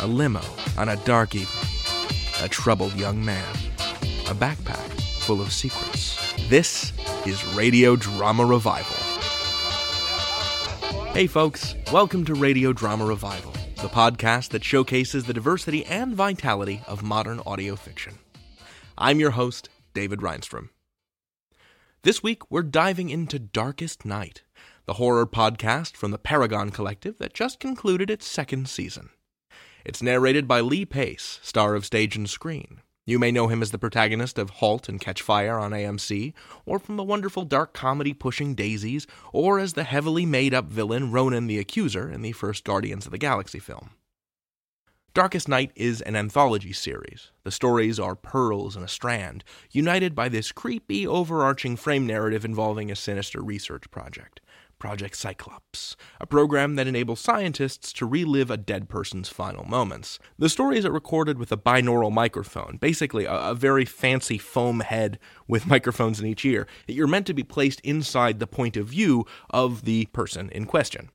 A limo on a dark evening, a troubled young man, a backpack full of secrets. This is Radio Drama Revival. Hey, folks, welcome to Radio Drama Revival, the podcast that showcases the diversity and vitality of modern audio fiction. I'm your host, David Rheinstrom. This week, we're diving into Darkest Night, the horror podcast from the Paragon Collective that just concluded its second season. It's narrated by Lee Pace, star of stage and screen. You may know him as the protagonist of Halt and Catch Fire on AMC, or from the wonderful dark comedy Pushing Daisies, or as the heavily made up villain Ronan the Accuser in the first Guardians of the Galaxy film. Darkest Night is an anthology series. The stories are pearls in a strand, united by this creepy, overarching frame narrative involving a sinister research project. Project Cyclops, a program that enables scientists to relive a dead person's final moments. The stories are recorded with a binaural microphone, basically a, a, very fancy foam head with microphones in each ear. That you're meant to be placed inside the point of view of the person in question.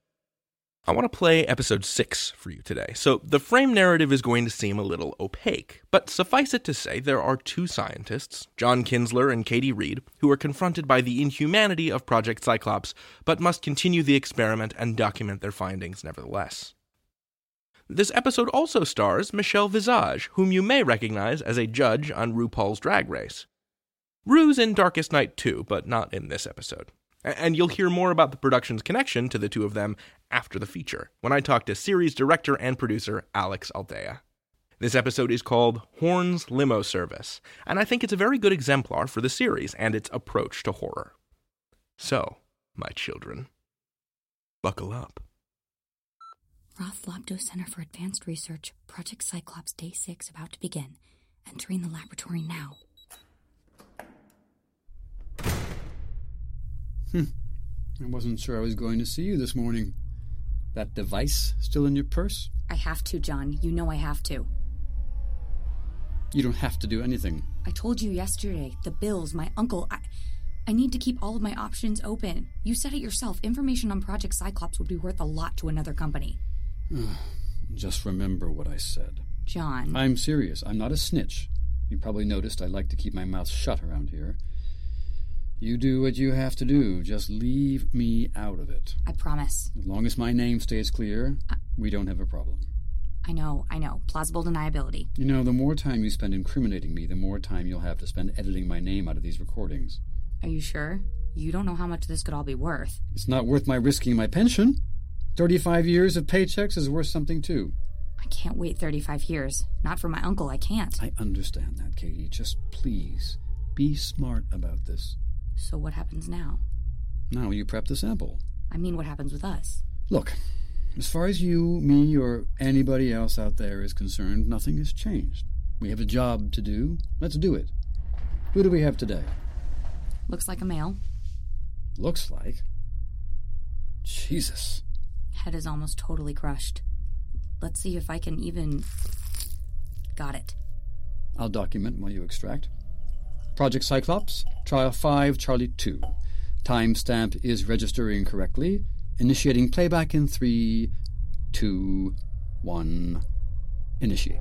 I want to play episode 6 for you today. So, the frame narrative is going to seem a little opaque, but suffice it to say, there are two scientists, John Kinsler and Katie Reed, who are confronted by the inhumanity of Project Cyclops, but must continue the experiment and document their findings nevertheless. This episode also stars Michelle Visage, whom you may recognize as a judge on RuPaul's Drag Race. Ru's in Darkest Night too, but not in this episode. And you'll hear more about the production's connection to the two of them after the feature, when I talk to series director and producer Alex Aldea. This episode is called Horn's Limo Service, and I think it's a very good exemplar for the series and its approach to horror. So, my children, buckle up. Roth Lobdo Center for Advanced Research, Project Cyclops Day 6 about to begin. Entering the laboratory now. Hmm. I wasn't sure I was going to see you this morning. That device still in your purse? I have to, John. You know I have to. You don't have to do anything. I told you yesterday. The bills, my uncle. I, I need to keep all of my options open. You said it yourself. Information on Project Cyclops would be worth a lot to another company. Just remember what I said. John. I'm serious. I'm not a snitch. You probably noticed I like to keep my mouth shut around here. You do what you have to do. Just leave me out of it. I promise. As long as my name stays clear, I- we don't have a problem. I know, I know. Plausible deniability. You know, the more time you spend incriminating me, the more time you'll have to spend editing my name out of these recordings. Are you sure? You don't know how much this could all be worth. It's not worth my risking my pension. 35 years of paychecks is worth something, too. I can't wait 35 years. Not for my uncle, I can't. I understand that, Katie. Just please be smart about this. So what happens now? Now you prep the sample. I mean, what happens with us? Look, as far as you, me, or anybody else out there is concerned, nothing has changed. We have a job to do. Let's do it. Who do we have today? Looks like a male. Looks like. Jesus. Head is almost totally crushed. Let's see if I can even. Got it. I'll document while you extract. Project Cyclops, Trial 5, Charlie 2. Timestamp is registering correctly. Initiating playback in 3, 2, 1. Initiate.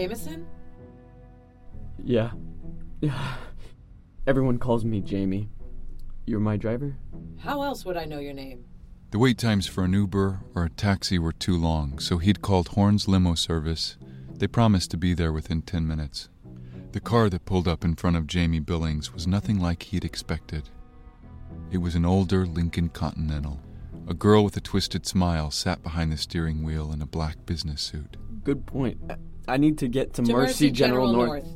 Jameson? Yeah. Yeah. Everyone calls me Jamie. You're my driver? How else would I know your name? The wait times for an Uber or a taxi were too long, so he'd called Horn's limo service They promised to be there within 10 minutes. The car that pulled up in front of Jamie Billings was nothing like he'd expected. It was an older Lincoln Continental. A girl with a twisted smile sat behind the steering wheel in a black business suit. Good point. I- need to get to, To Mercy, General, North.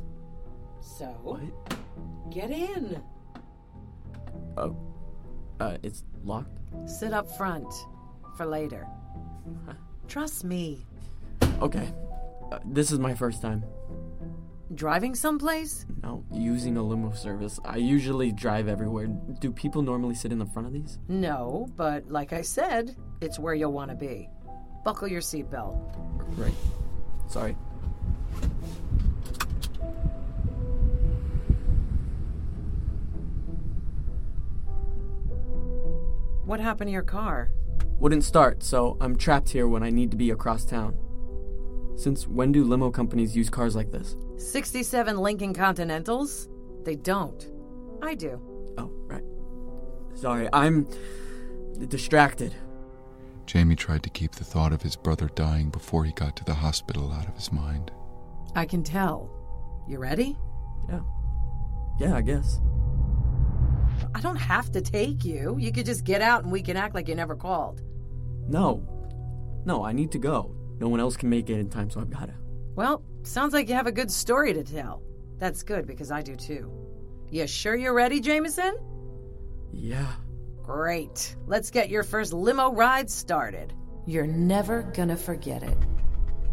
So, What? get in. Oh, uh, it's locked. Sit up front for later. Trust me. Okay. Uh, this is my first time. Driving someplace? No, using a limo service. I usually drive everywhere. Do people normally sit in the front of these? No, but like I said, it's where you'll want to be. Buckle your seatbelt. Right. Sorry. What happened to your car? Wouldn't start, so I'm trapped here when I need to be across town. Since when do limo companies use cars like this? 67 Lincoln Continentals? They don't. I do. Oh, right. Sorry, I'm distracted. Jamie tried to keep the thought of his brother dying before he got to the hospital out of his mind. I can tell. You ready? Yeah. Yeah, I guess. I don't have to take you. You could just get out and we can act like you never called. No. No, I need to go. No one else can make it in time, so I've gotta. Well, sounds like you have a good story to tell. That's good because I do too. You sure you're ready, Jameson? Yeah. Great. Let's get your first limo ride started. You're never gonna forget it.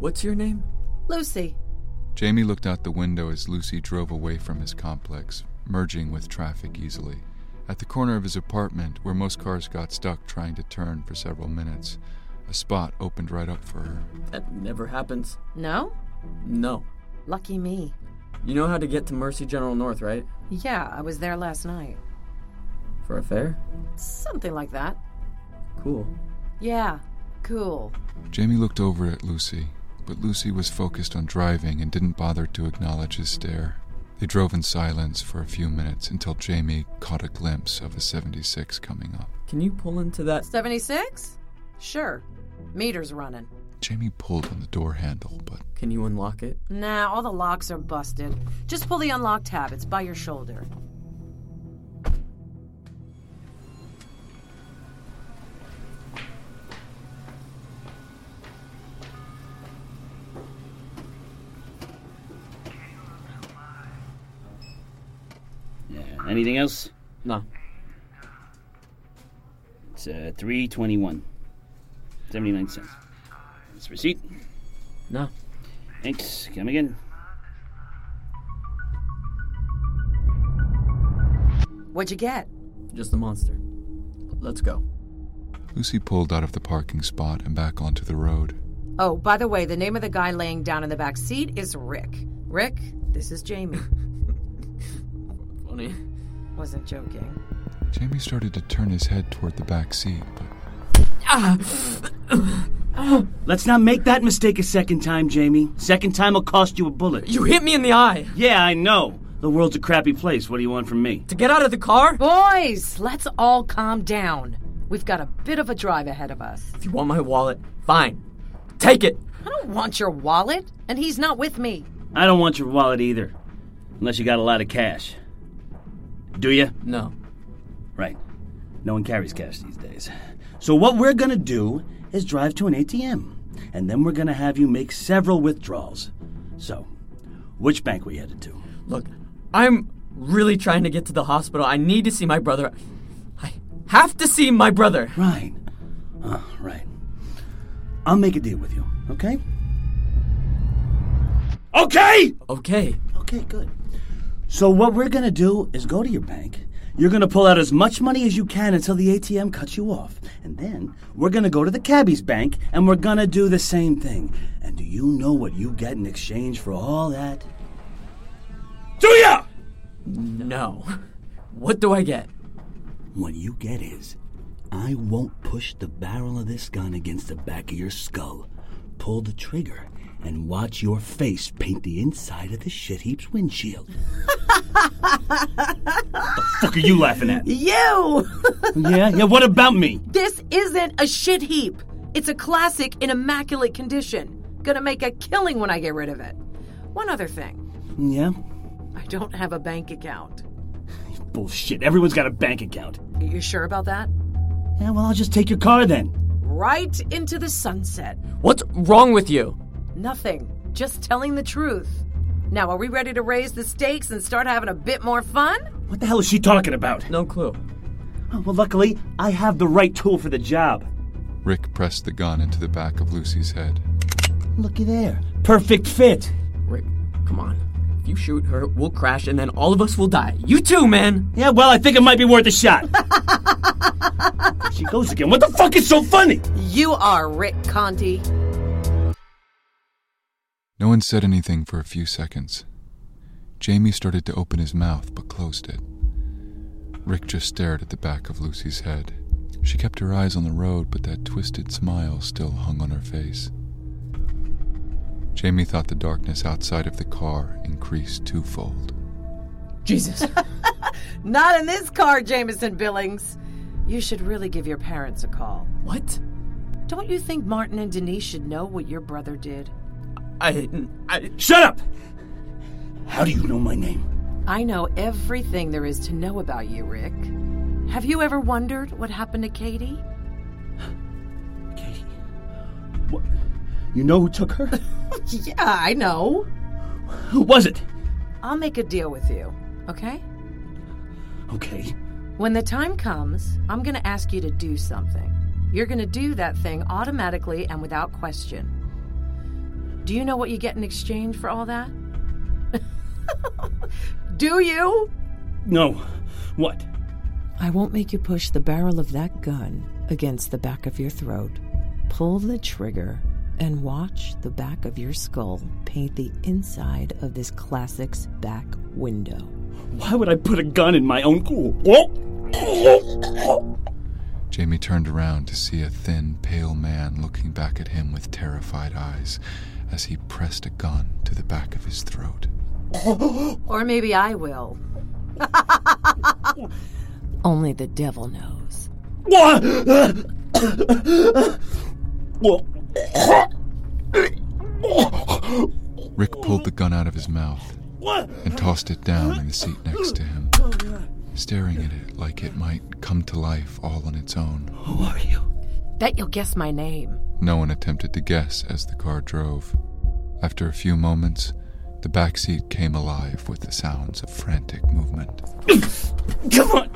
What's your name? Lucy. Jamie looked out the window as Lucy drove away from his complex, merging with traffic easily. At the corner of his apartment, where most cars got stuck trying to turn for several minutes, a spot opened right up for her. That never happens. No? No. Lucky me. You know how to get to Mercy General North, right? Yeah, I was there last night. For a fair? Something like that. Cool. Yeah, cool. Jamie looked over at Lucy, but Lucy was focused on driving and didn't bother to acknowledge his stare. They drove in silence for a few minutes until Jamie caught a glimpse of a 76 coming up. Can you pull into that? 76? Sure. Meter's running. Jamie pulled on the door handle, but Can you unlock it? Nah, all the locks are busted. Just pull the unlock tab, it's by your shoulder. Anything else? No. It's uh, three twenty-one, seventy-nine cents. This receipt. No. Thanks. Come again. What'd you get? Just a monster. Let's go. Lucy pulled out of the parking spot and back onto the road. Oh, by the way, the name of the guy laying down in the back seat is Rick. Rick, this is Jamie. Funny. Wasn't joking. Jamie started to turn his head toward the back seat, but Let's not make that mistake a second time, Jamie. Second time will cost you a bullet. You hit me in the eye! Yeah, I know. The world's a crappy place. What do you want from me? To get out of the car? Boys, let's all calm down. We've got a bit of a drive ahead of us. If you want my wallet, fine. Take it! I don't want your wallet, and he's not with me. I don't want your wallet either. Unless you got a lot of cash. Do you? No. Right. No one carries cash these days. So what we're gonna do is drive to an ATM. And then we're gonna have you make several withdrawals. So, which bank we headed to? Look, I'm really trying to get to the hospital. I need to see my brother. I have to see my brother. Right. Oh, right. I'll make a deal with you, okay? Okay! Okay. Okay, good. So what we're gonna do is go to your bank. You're gonna pull out as much money as you can until the ATM cuts you off. And then we're gonna go to the cabbie's bank and we're gonna do the same thing. And do you know what you get in exchange for all that? Do ya? No. What do I get? What you get is I won't push the barrel of this gun against the back of your skull. Pull the trigger and watch your face paint the inside of the shit heap's windshield. the fuck are you laughing at? You! Yeah, yeah, what about me? this isn't a shit heap. It's a classic in immaculate condition. Gonna make a killing when I get rid of it. One other thing Yeah? I don't have a bank account. Bullshit. Everyone's got a bank account. Are you sure about that? Yeah, well, I'll just take your car then. Right into the sunset. What's wrong with you? Nothing. Just telling the truth. Now, are we ready to raise the stakes and start having a bit more fun? What the hell is she talking about? No clue. Oh, well, luckily, I have the right tool for the job. Rick pressed the gun into the back of Lucy's head. Looky there. Perfect fit. Rick, come on. If you shoot her, we'll crash and then all of us will die. You too, man! Yeah, well, I think it might be worth a shot. She goes again. What the fuck is so funny? You are Rick Conti. No one said anything for a few seconds. Jamie started to open his mouth but closed it. Rick just stared at the back of Lucy's head. She kept her eyes on the road, but that twisted smile still hung on her face. Jamie thought the darkness outside of the car increased twofold. Jesus. Not in this car, Jameson Billings. You should really give your parents a call. what? Don't you think Martin and Denise should know what your brother did? I, I. Shut up! How do you know my name? I know everything there is to know about you, Rick. Have you ever wondered what happened to Katie? Katie. What? You know who took her? yeah, I know. who was it? I'll make a deal with you, okay? Okay. When the time comes, I'm going to ask you to do something. You're going to do that thing automatically and without question. Do you know what you get in exchange for all that? do you? No. What? I won't make you push the barrel of that gun against the back of your throat. Pull the trigger and watch the back of your skull paint the inside of this classic's back window. Why would I put a gun in my own pool? Jamie turned around to see a thin, pale man looking back at him with terrified eyes as he pressed a gun to the back of his throat. Or maybe I will. Only the devil knows. Rick pulled the gun out of his mouth and tossed it down in the seat next to him, staring at it like it might come to life all on its own. Who are you? Bet you'll guess my name. No one attempted to guess as the car drove. After a few moments, the back seat came alive with the sounds of frantic movement. Come on!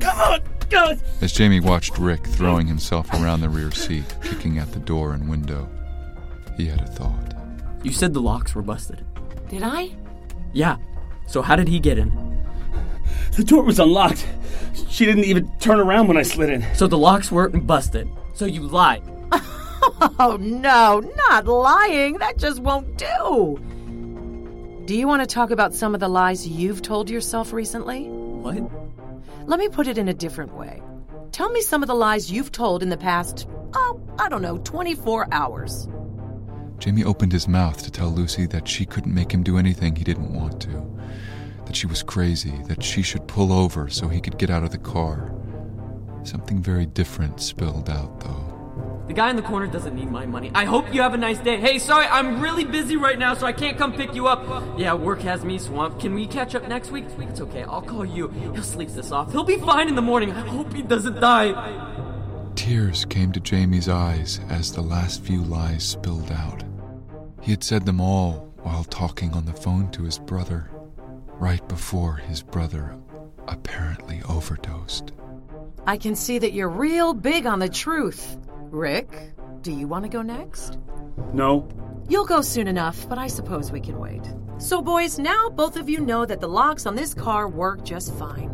Come on! God! As Jamie watched Rick throwing himself around the rear seat, kicking at the door and window, he had a thought. You said the locks were busted. Did I? Yeah. So how did he get in? The door was unlocked. She didn't even turn around when I slid in. So the locks weren't busted. So you lied. Oh no, not lying. That just won't do. Do you want to talk about some of the lies you've told yourself recently? What? Let me put it in a different way. Tell me some of the lies you've told in the past, oh, I don't know, 24 hours. Jamie opened his mouth to tell Lucy that she couldn't make him do anything he didn't want to, that she was crazy, that she should pull over so he could get out of the car. Something very different spilled out, though. The guy in the corner doesn't need my money. I hope you have a nice day. Hey, sorry, I'm really busy right now, so I can't come pick you up. Yeah, work has me swamped. Can we catch up next week? It's okay, I'll call you. He'll sleep this off. He'll be fine in the morning. I hope he doesn't die. Tears came to Jamie's eyes as the last few lies spilled out. He had said them all while talking on the phone to his brother, right before his brother apparently overdosed. I can see that you're real big on the truth. Rick, do you want to go next? No. You'll go soon enough, but I suppose we can wait. So, boys, now both of you know that the locks on this car work just fine.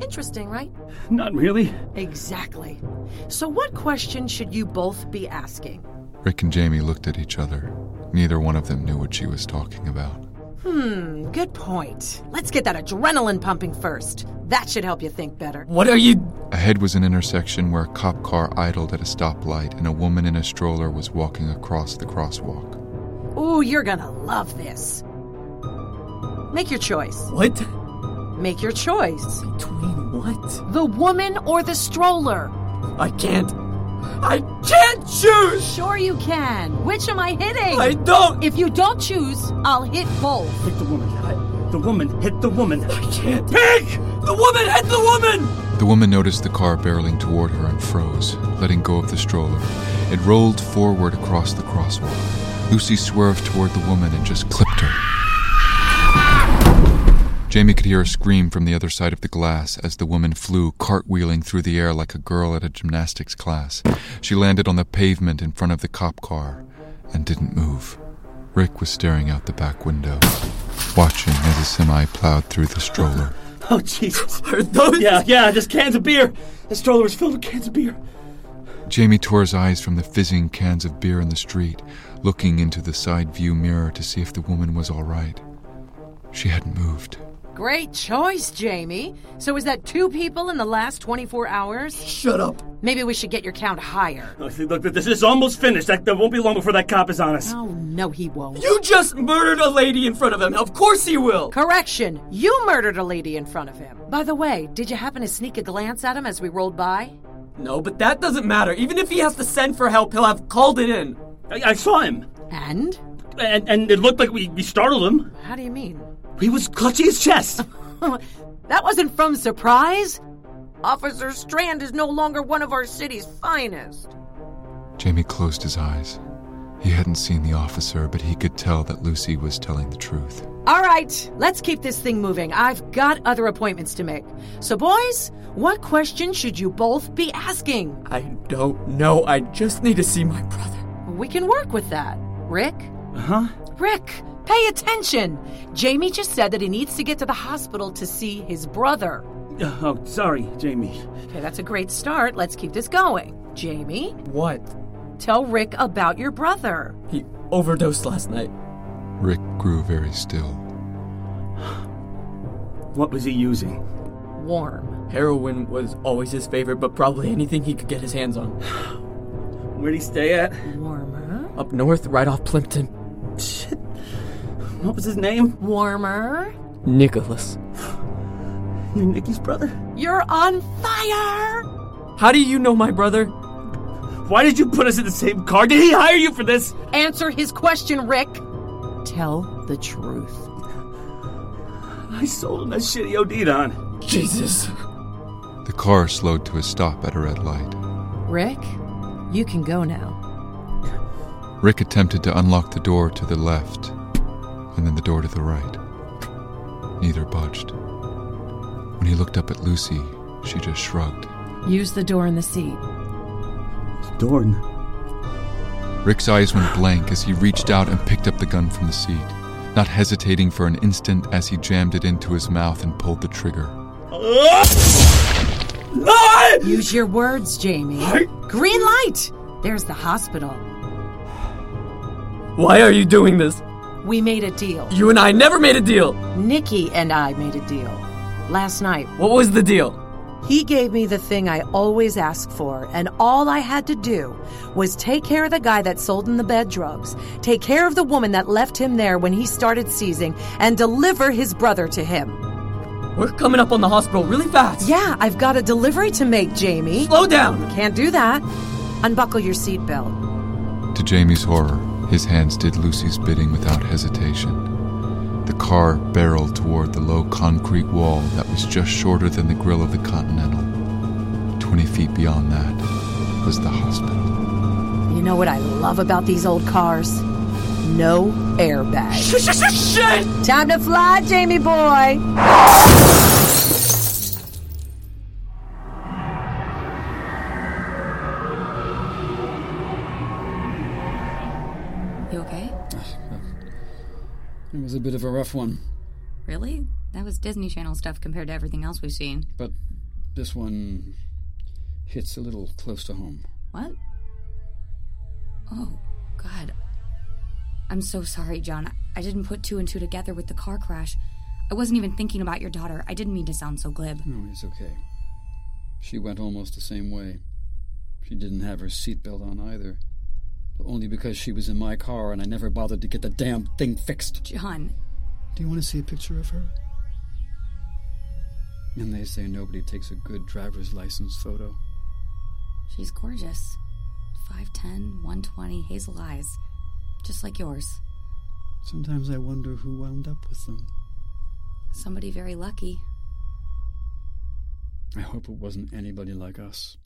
Interesting, right? Not really. Exactly. So, what question should you both be asking? Rick and Jamie looked at each other. Neither one of them knew what she was talking about. Hmm, good point. Let's get that adrenaline pumping first. That should help you think better. What are you. Ahead was an intersection where a cop car idled at a stoplight and a woman in a stroller was walking across the crosswalk. Ooh, you're gonna love this. Make your choice. What? Make your choice. Between what? The woman or the stroller? I can't. I can't choose! Sure you can. Which am I hitting? I don't! If you don't choose, I'll hit both. Hit the woman. The woman hit the woman. I can't. Pick! The woman hit the woman! The woman noticed the car barreling toward her and froze, letting go of the stroller. It rolled forward across the crosswalk. Lucy swerved toward the woman and just clipped her. Jamie could hear a scream from the other side of the glass as the woman flew, cartwheeling through the air like a girl at a gymnastics class. She landed on the pavement in front of the cop car and didn't move. Rick was staring out the back window, watching as a semi plowed through the stroller. Oh, Jesus. Are those. Yeah, yeah, just cans of beer. The stroller was filled with cans of beer. Jamie tore his eyes from the fizzing cans of beer in the street, looking into the side view mirror to see if the woman was all right. She hadn't moved. Great choice, Jamie. So is that two people in the last 24 hours? Shut up. Maybe we should get your count higher. See, Look, this is almost finished. That, that won't be long before that cop is on us. Oh, no, he won't. You just murdered a lady in front of him. Of course he will. Correction, you murdered a lady in front of him. By the way, did you happen to sneak a glance at him as we rolled by? No, but that doesn't matter. Even if he has to send for help, he'll have called it in. I, I saw him. And? And, and it looked like we, we startled him. How do you mean? He was clutching his chest. that wasn't from surprise. Officer Strand is no longer one of our city's finest. Jamie closed his eyes. He hadn't seen the officer, but he could tell that Lucy was telling the truth. All right, let's keep this thing moving. I've got other appointments to make. So, boys, what question should you both be asking? I don't know. I just need to see my brother. We can work with that. Rick? Uh huh? Rick, pay attention. Jamie just said that he needs to get to the hospital to see his brother. Oh, sorry, Jamie. Okay, that's a great start. Let's keep this going. Jamie, What? tell Rick about your brother. He overdosed last night. Rick grew very still. What was he using? Warm. Heroin was always his favorite, but probably anything he could get his hands on. Where'd he stay at? Warmer. Up north, right off Plimpton. Shit. What was his name? Warmer. Nicholas. You're Nikki's brother? You're on fire! How do you know my brother? Why did you put us in the same car? Did he hire you for this? Answer his question, Rick. Tell the truth. I sold him that shitty OD'd on. Jesus. The car slowed to a stop at a red light. Rick, you can go now. Rick attempted to unlock the door to the left, and then the door to the right. Neither budged. When he looked up at Lucy, she just shrugged. Use the door in the seat. Dorn. Rick's eyes went blank as he reached out and picked up the gun from the seat, not hesitating for an instant as he jammed it into his mouth and pulled the trigger. Use your words, Jamie. Green light! There's the hospital. Why are you doing this? We made a deal. You and I never made a deal. Nikki and I made a deal. Last night, What was the deal? he gave me the thing I always ask for, and all I had to do was take care of the guy that sold him the bed drugs, take care of the woman that left him there when he started seizing, and deliver his brother to him. We're coming up on the hospital really fast. Yeah, I've got a delivery to make, Jamie. Slow down. Can't do that. Unbuckle your seatbelt. To Jamie's horror, his hands did Lucy's bidding without hesitation. The car barreled toward the low concrete wall that was just shorter than the grill of the Continental. Twenty feet beyond that was the hospital. You know what I love about these old cars? No airbags. Shit! Time to fly, Jamie boy. Was a bit of a rough one, Really? That was Disney Channel stuff compared to everything else we've seen. but this one hits a little close to home. What? Oh, God. I'm so sorry, John. I didn't put two and two together with the car crash. I wasn't even thinking about your daughter. I didn't mean to sound so glib. No, it's okay. She went almost the same way. She didn't have her seatbelt on either. Only because she was in my car and I never bothered to get the damn thing fixed. John, Do you want to see a picture of her? And they say nobody takes a good driver's license photo. she's gorgeous. 5'10, 120, hazel eyes. Just like yours. Sometimes I wonder who wound up with them. Somebody very lucky. I hope it wasn't anybody like us.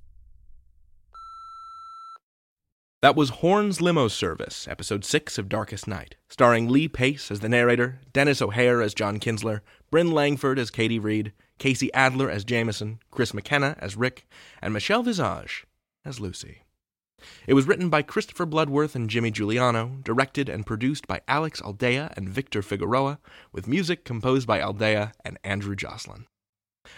That was Horn's Limo Service, episode 6 of Darkest Night, starring Lee Pace as the narrator, Denis O'Hare as John Kinsler, Bryn Langford as Katie Reed, Casey Adler as Jameson, Chris McKenna as Rick, and Michelle Visage as Lucy. It was written by Christopher Bloodworth and Jimmy Giuliano, directed and produced by Alex Aldea and Victor Figueroa, with music composed by Aldea and Andrew Jocelyn.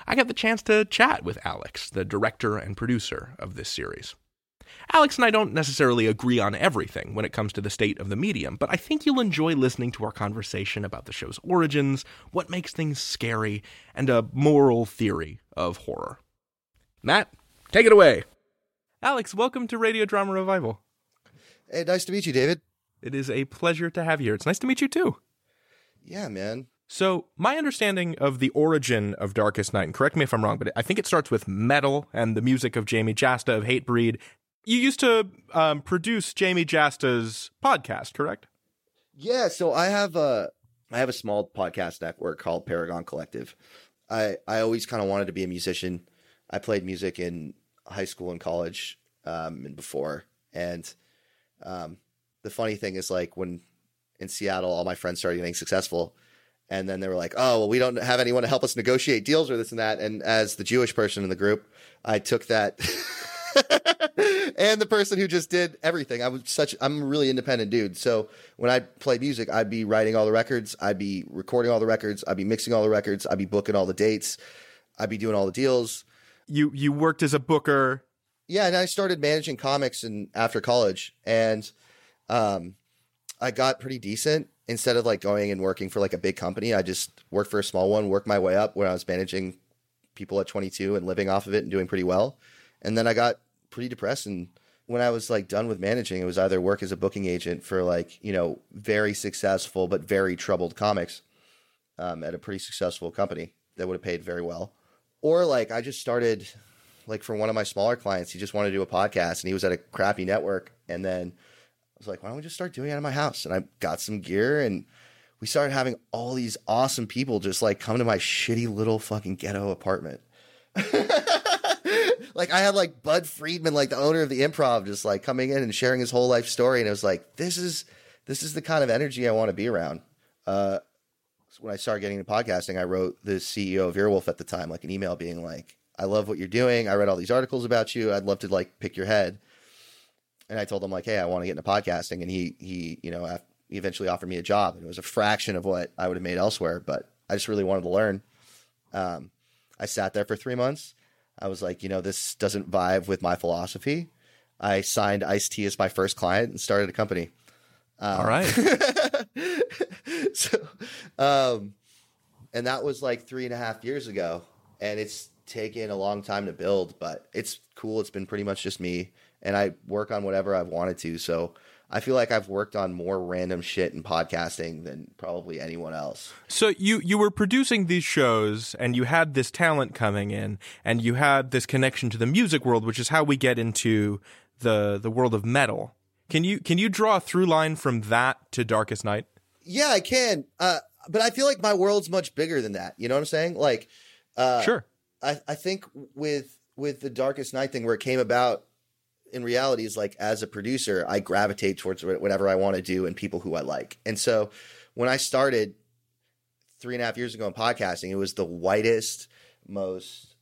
I got the chance to chat with Alex, the director and producer of this series. Alex and I don't necessarily agree on everything when it comes to the state of the medium, but I think you'll enjoy listening to our conversation about the show's origins, what makes things scary, and a moral theory of horror. Matt, take it away. Alex, welcome to Radio Drama Revival. Hey, nice to meet you, David. It is a pleasure to have you here. It's nice to meet you too. Yeah, man. So, my understanding of the origin of Darkest Night, and correct me if I'm wrong, but I think it starts with metal and the music of Jamey Jasta of Hatebreed. You used to um, produce Jamey Jasta's podcast, correct? Yeah, so I have a I have a small podcast network called Paragon Collective. I I always kind of wanted to be a musician. I played music in high school and college um, and before, and um, the funny thing is like when in Seattle, all my friends started getting successful. And then they were like, oh, well, we don't have anyone to help us negotiate deals or this and that. And as the Jewish person in the group, I took that. and the person who just did everything. I was such, I'm a really independent dude. So when I play music, I'd be writing all the records, I'd be recording all the records, I'd be mixing all the records, I'd be booking all the dates, I'd be doing all the deals. You you worked as a booker. Yeah, and I started managing comics and after college, and um, I got pretty decent instead of like going and working for like a big company, I just worked for a small one, worked my way up when I was managing people at 22 and living off of it and doing pretty well. And then I got pretty depressed. And when I was like done with managing, it was either work as a booking agent for like, you know, very successful but very troubled comics um, at a pretty successful company that would have paid very well. Or like I just started like for one of my smaller clients, he just wanted to do a podcast and he was at a crappy network. And then I was like, why don't we just start doing it out of my house? And I got some gear and we started having all these awesome people just like come to my shitty little fucking ghetto apartment. like I had like Budd Friedman, like the owner of the improv, just like coming in and sharing his whole life story. And it was like, this is this is the kind of energy I want to be around. Uh, so when I started getting into podcasting, I wrote the CEO of Earwolf at the time, like an email being like, I love what you're doing. I read all these articles about you. I'd love to like pick your head and I told him like, hey, I want to get into podcasting, and he he you know he eventually offered me a job, and it was a fraction of what I would have made elsewhere, but I just really wanted to learn. Um, I sat there for three months. I was like, you know, this doesn't vibe with my philosophy. I signed Ice T as my first client and started a company. Um, All right. so, um, and that was like three and a half years ago, and it's taken a long time to build, but it's cool. It's been pretty much just me and I work on whatever I've wanted to. So I feel like I've worked on more random shit in podcasting than probably anyone else. So you you were producing these shows and you had this talent coming in and you had this connection to the music world, which is how we get into the the world of metal. Can you can you draw a through line from that to Darkest Night? Yeah, I can. Uh, but I feel like my world's much bigger than that. You know what I'm saying? Like, uh, sure. I I think with with the Darkest Night thing, where it came about, in reality is like as a producer, I gravitate towards whatever I want to do and people who I like. And so when I started three and a half years ago in podcasting, it was the whitest, most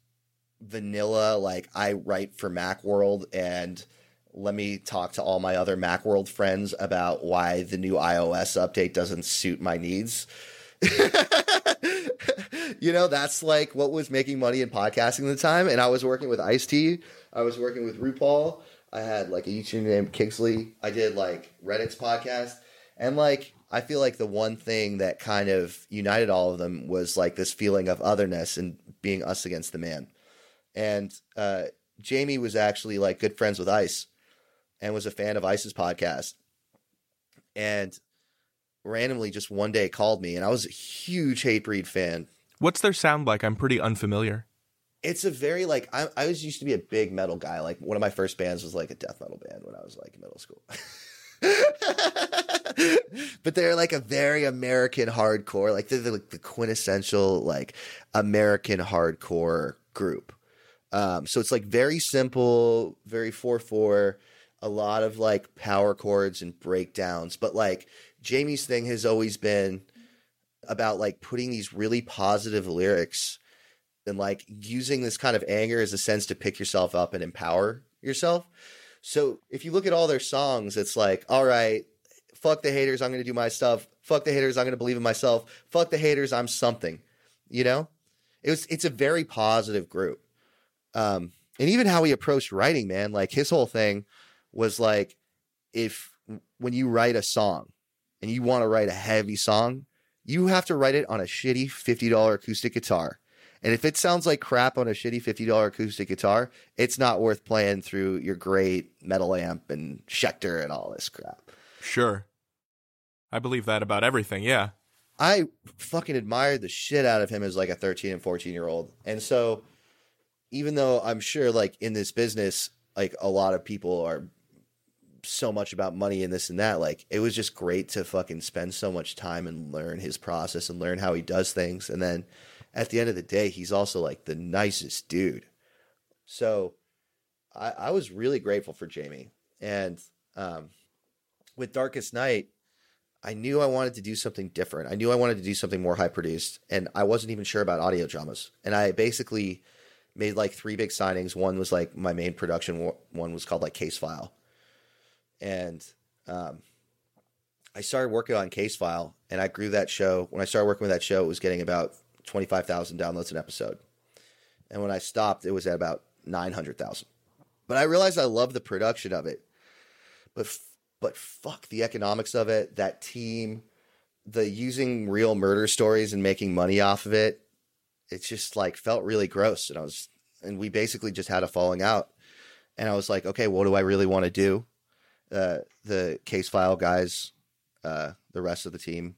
vanilla, like I write for Macworld and let me talk to all my other Macworld friends about why the new iOS update doesn't suit my needs. you know, that's like what was making money in podcasting at the time. And I was working with Ice T, I was working with RuPaul. I had like a YouTuber named Kingsley. I did like Reddit's podcast. And like I feel like the one thing that kind of united all of them was like this feeling of otherness and being us against the man. And uh, Jamey was actually like good friends with Ice and was a fan of Ice's podcast. And randomly just one day called me and I was a huge Hatebreed fan. What's their sound like? I'm pretty unfamiliar. It's a very like I, I was used to be a big metal guy. Like one of my first bands was like a death metal band when I was like middle school. but they're like a very American hardcore, like they're the, like the quintessential like American hardcore group. Um, so it's like very simple, very four four, a lot of like power chords and breakdowns. But like Jamey's thing has always been about like putting these really positive lyrics and like using this kind of anger as a sense to pick yourself up and empower yourself. So if you look at all their songs, it's like, all right, fuck the haters, I'm going to do my stuff. Fuck the haters, I'm going to believe in myself. Fuck the haters, I'm something. You know? It was it's a very positive group. Um and even how he approached writing, man, like his whole thing was like if when you write a song and you want to write a heavy song, you have to write it on a shitty $50 acoustic guitar. And if it sounds like crap on a shitty $50 acoustic guitar, it's not worth playing through your great metal amp and Schecter and all this crap. Sure. I believe that about everything, yeah. I fucking admired the shit out of him as like a 13 and 14 year old. And so even though I'm sure like in this business, like a lot of people are so much about money and this and that, like it was just great to fucking spend so much time and learn his process and learn how he does things. And then at the end of the day, he's also like the nicest dude. So I, I was really grateful for Jamey. And um, with Darkest Night, I knew I wanted to do something different. I knew I wanted to do something more high produced, and I wasn't even sure about audio dramas. And I basically made like three big signings. One was like my main production. One was called like Case File, and um, I started working on Case File, and I grew that show. When I started working with that show, it was getting about twenty five thousand downloads an episode, and when I stopped, it was at about nine hundred thousand. But I realized I love the production of it, but but fuck the economics of it, that team, the using real murder stories and making money off of it. It just like felt really gross. And I was, and we basically just had a falling out. And I was like, okay, what do I really want to do? Uh, the case file guys, uh, the rest of the team,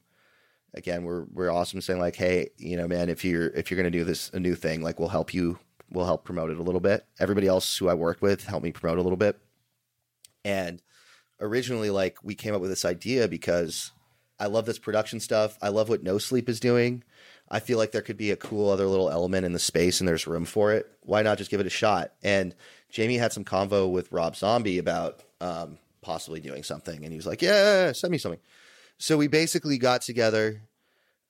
again, we're we're awesome saying like, hey, you know, man, if you're if you're gonna do this a new thing, like we'll help you, we'll help promote it a little bit. Everybody else who I worked with helped me promote a little bit, and originally like we came up with this idea because I love this production stuff. I love what No Sleep is doing. I feel like there could be a cool other little element in the space and there's room for it. Why not just give it a shot? And Jamey had some convo with Rob Zombie about um, possibly doing something. And he was like, yeah, send me something. So we basically got together.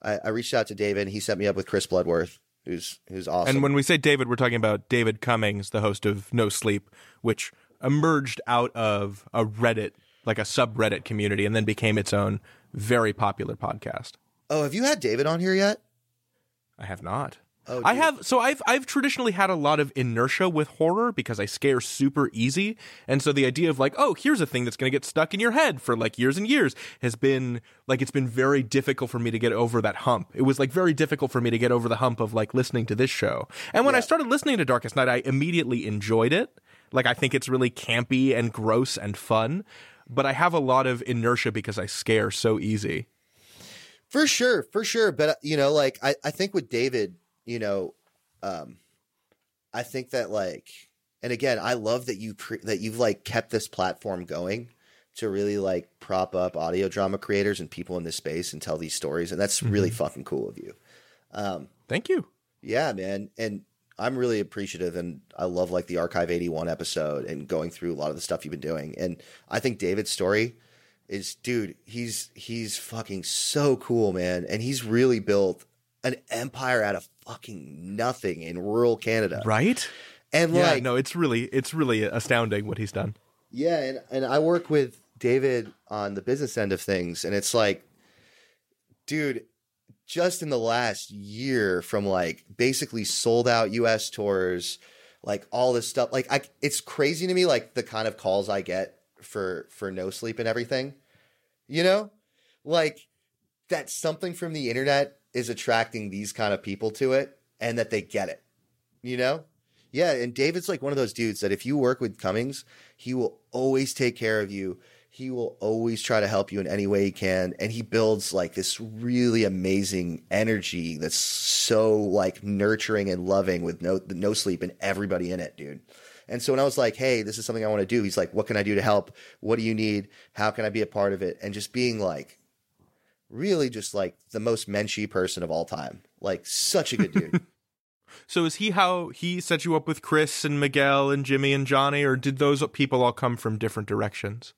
I, I reached out to David and he set me up with Chris Bloodworth, who's, who's awesome. And when we say David, we're talking about David Cummings, the host of No Sleep, which emerged out of a Reddit, like a subreddit community, and then became its own very popular podcast. Oh, have you had David on here yet? I have not. Oh, I have so I've I've traditionally had a lot of inertia with horror because I scare super easy. And so the idea of like, oh, here's a thing that's going to get stuck in your head for like years and years has been like it's been very difficult for me to get over that hump. It was like very difficult for me to get over the hump of like listening to this show. And when I started listening to Darkest Night, I immediately enjoyed it. Like I think it's really campy and gross and fun, but I have a lot of inertia because I scare so easy. For sure, for sure. But uh, you know, like I, I think with David, you know, um, I think that like, and again, I love that you cre- that you've like kept this platform going to really like prop up audio drama creators and people in this space and tell these stories, and that's really fucking cool of you. Um, Thank you. yeah, man, and I'm really appreciative, and I love like the Archive 81 episode and going through a lot of the stuff you've been doing, and I think David's story is dude he's he's fucking so cool man and he's really built an empire out of fucking nothing in rural canada Right? and yeah, like no, it's really it's really astounding what he's done. yeah and, and i work with david on the business end of things and it's like dude just in the last year from like basically sold out us tours like all this stuff like I, it's crazy to me like the kind of calls i get for for no sleep and everything you know like that something from the internet is attracting these kind of people to it and that they get it you know? Yeah and david's like one of those dudes that if you work with cummings he will always take care of you. He will always try to help you in any way he can and he builds like this really amazing energy that's so like nurturing and loving with no no sleep and everybody in it dude. And so when i was like hey this is something i want to do he's like what can i do to help? What do you need? How can i be a part of it? And just being like really just like the most menschy person of all time like such a good dude So is he how he set you up with Chris and Miguel and Jimmy and Johnny, or did those people all come from different directions?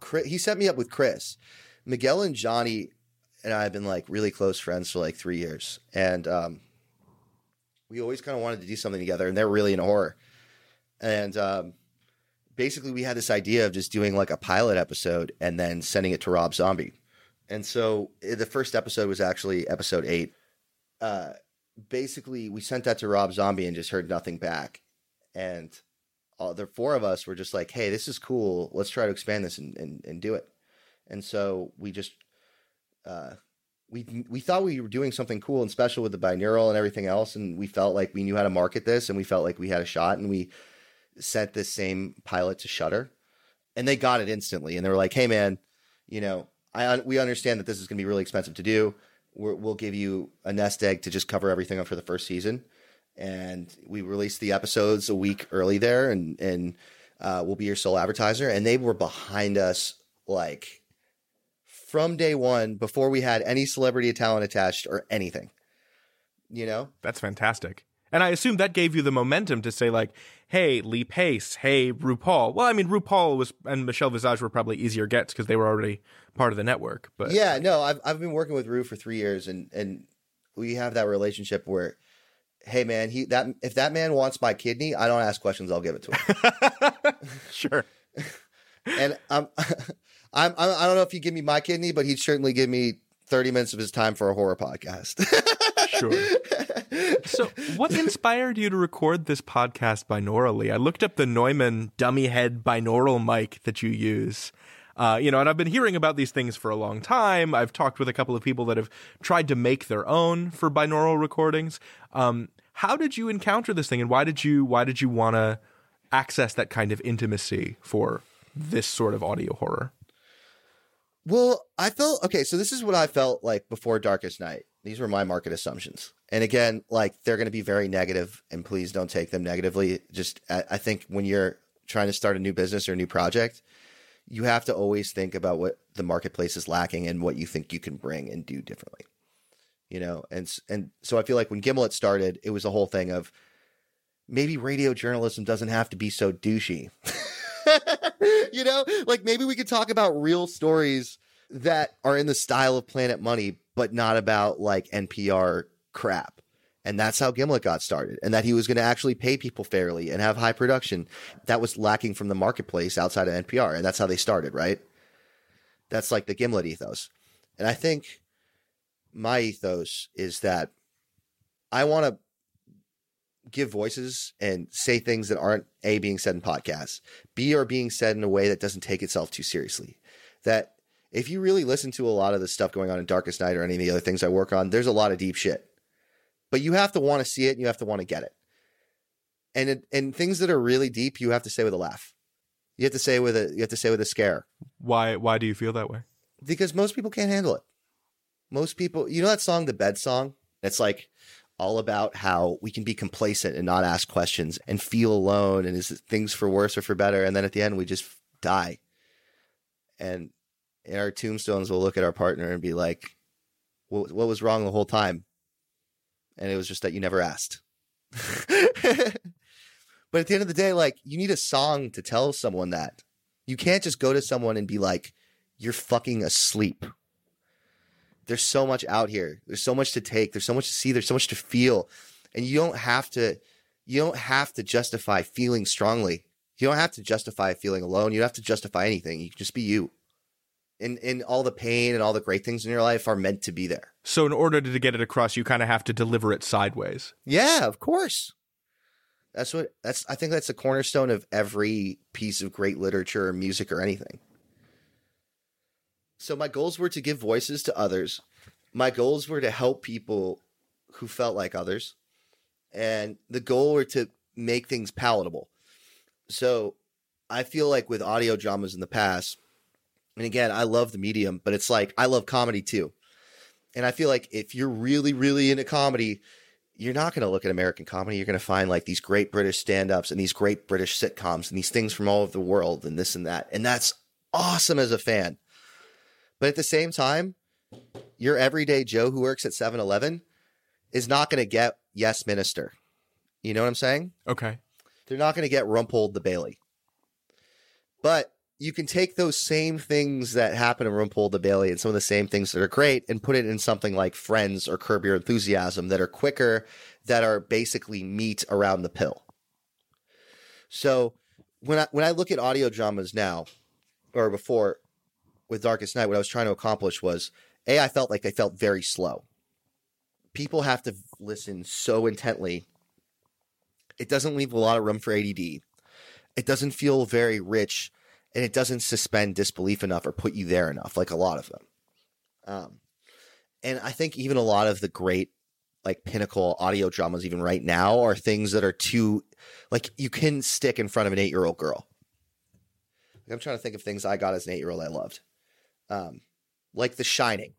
Chris, he set me up with Chris. Miguel and Johnny and I have been like really close friends for like three years, and um, we always kind of wanted to do something together. And they're really into horror, and um, basically we had this idea of just doing like a pilot episode and then sending it to Rob Zombie. And so eh, the first episode was actually episode eight. Uh, basically, we sent that to Rob Zombie and just heard nothing back. And all, the four of us were just like, "Hey, this is cool. Let's try to expand this and, and, and do it." And so we just uh, we we thought we were doing something cool and special with the binaural and everything else, and we felt like we knew how to market this, and we felt like we had a shot, and we sent this same pilot to Shudder, and they got it instantly, and they were like, "Hey, man, you know, I we understand that this is going to be really expensive to do. we will give you a nest egg to just cover everything up for the first season." and we released the episodes a week early there, and and uh, we'll be your sole advertiser. And they were behind us like from day one before we had any celebrity talent attached or anything. You know, That's fantastic. And I assume that gave you the momentum to say like, "Hey, Lee Pace, hey, RuPaul." Well, I mean, RuPaul was and Michelle Visage were probably easier gets because they were already part of the network. But yeah, no, I've I've been working with Ru for three years, and and we have that relationship where, hey man, he that if that man wants my kidney, I don't ask questions, I'll give it to him. sure. and I'm, I'm I'm don't know if he'd give me my kidney, but he'd certainly give me thirty minutes of his time for a horror podcast. Sure. So, what inspired you to record this podcast binaurally? I looked up the Neumann dummy head binaural mic that you use. Uh, you know, and I've been hearing about these things for a long time. I've talked with a couple of people that have tried to make their own for binaural recordings. Um, how did you encounter this thing, and why did you why did you want to access that kind of intimacy for this sort of audio horror? Well, I felt okay. So this is what I felt like before Darkest Night. These were my market assumptions, and again, like they're going to be very negative, and please don't take them negatively. Just I, think when you're trying to start a new business or a new project, you have to always think about what the marketplace is lacking and what you think you can bring and do differently. You know, and and so I feel like when Gimlet started, it was a whole thing of maybe radio journalism doesn't have to be so douchey. you know, like maybe we could talk about real stories that are in the style of Planet Money, but not about like NPR crap. And that's how Gimlet got started. And that he was going to actually pay people fairly and have high production. That was lacking from the marketplace outside of NPR. And that's how they started, right? That's like the Gimlet ethos. And I think my ethos is that I want to give voices and say things that aren't A, being said in podcasts, B, are being said in a way that doesn't take itself too seriously. That if you really listen to a lot of the stuff going on in Darkest Night or any of the other things I work on, there's a lot of deep shit. But you have to want to see it and you have to want to get it. And it, and things that are really deep, you have to say with a laugh. You have to say with a you have to say with a scare. Why why do you feel that way? Because most people can't handle it. Most people, you know that song, the bed song? It's like all about how we can be complacent and not ask questions and feel alone and is things for worse or for better and then at the end we just die. And in our tombstones we'll look at our partner and be like what, what was wrong the whole time? And it was just that you never asked. but at the end of the day like you need a song to tell someone that. You can't just go to someone and be like you're fucking asleep there's so much out here. There's so much to take. There's so much to see. There's so much to feel. And you don't have to you don't have to justify feeling strongly. You don't have to justify feeling alone. You don't have to justify anything. You can just be you. And and all the pain and all the great things in your life are meant to be there. So in order to get it across, you kind of have to deliver it sideways. Yeah, of course. That's what that's I think that's the cornerstone of every piece of great literature or music or anything. So my goals were to give voices to others. My goals were to help people who felt like others. And the goal were to make things palatable. So I feel like with audio dramas in the past, And again, I love the medium, but it's like I love comedy too. And I feel like if you're really, really into comedy, you're not going to look at American comedy. You're going to find like these great British stand ups and these great British sitcoms and these things from all over the world and this and that. And that's awesome as a fan. But at the same time, your everyday Joe who works at 7 Eleven is not going to get Yes Minister. You know what I'm saying? Okay. They're not going to get Rumpole the Bailey. But you can take those same things that happen in Rumpole the Bailey and some of the same things that are great and put it in something like Friends or Curb Your Enthusiasm that are quicker, that are basically meat around the pill. So when I when I look at audio dramas now, or before with Darkest Night, what I was trying to accomplish was A, I felt like they felt very slow. People have to listen so intently. It doesn't leave a lot of room for ADD. It doesn't feel very rich and it doesn't suspend disbelief enough or put you there enough, like a lot of them. Um, and I think even a lot of the great, like pinnacle audio dramas, even right now, are things that are too, like you can stick in front of an eight year old girl. Like, I'm trying to think of things I got as an eight year old I loved, um, like The Shining.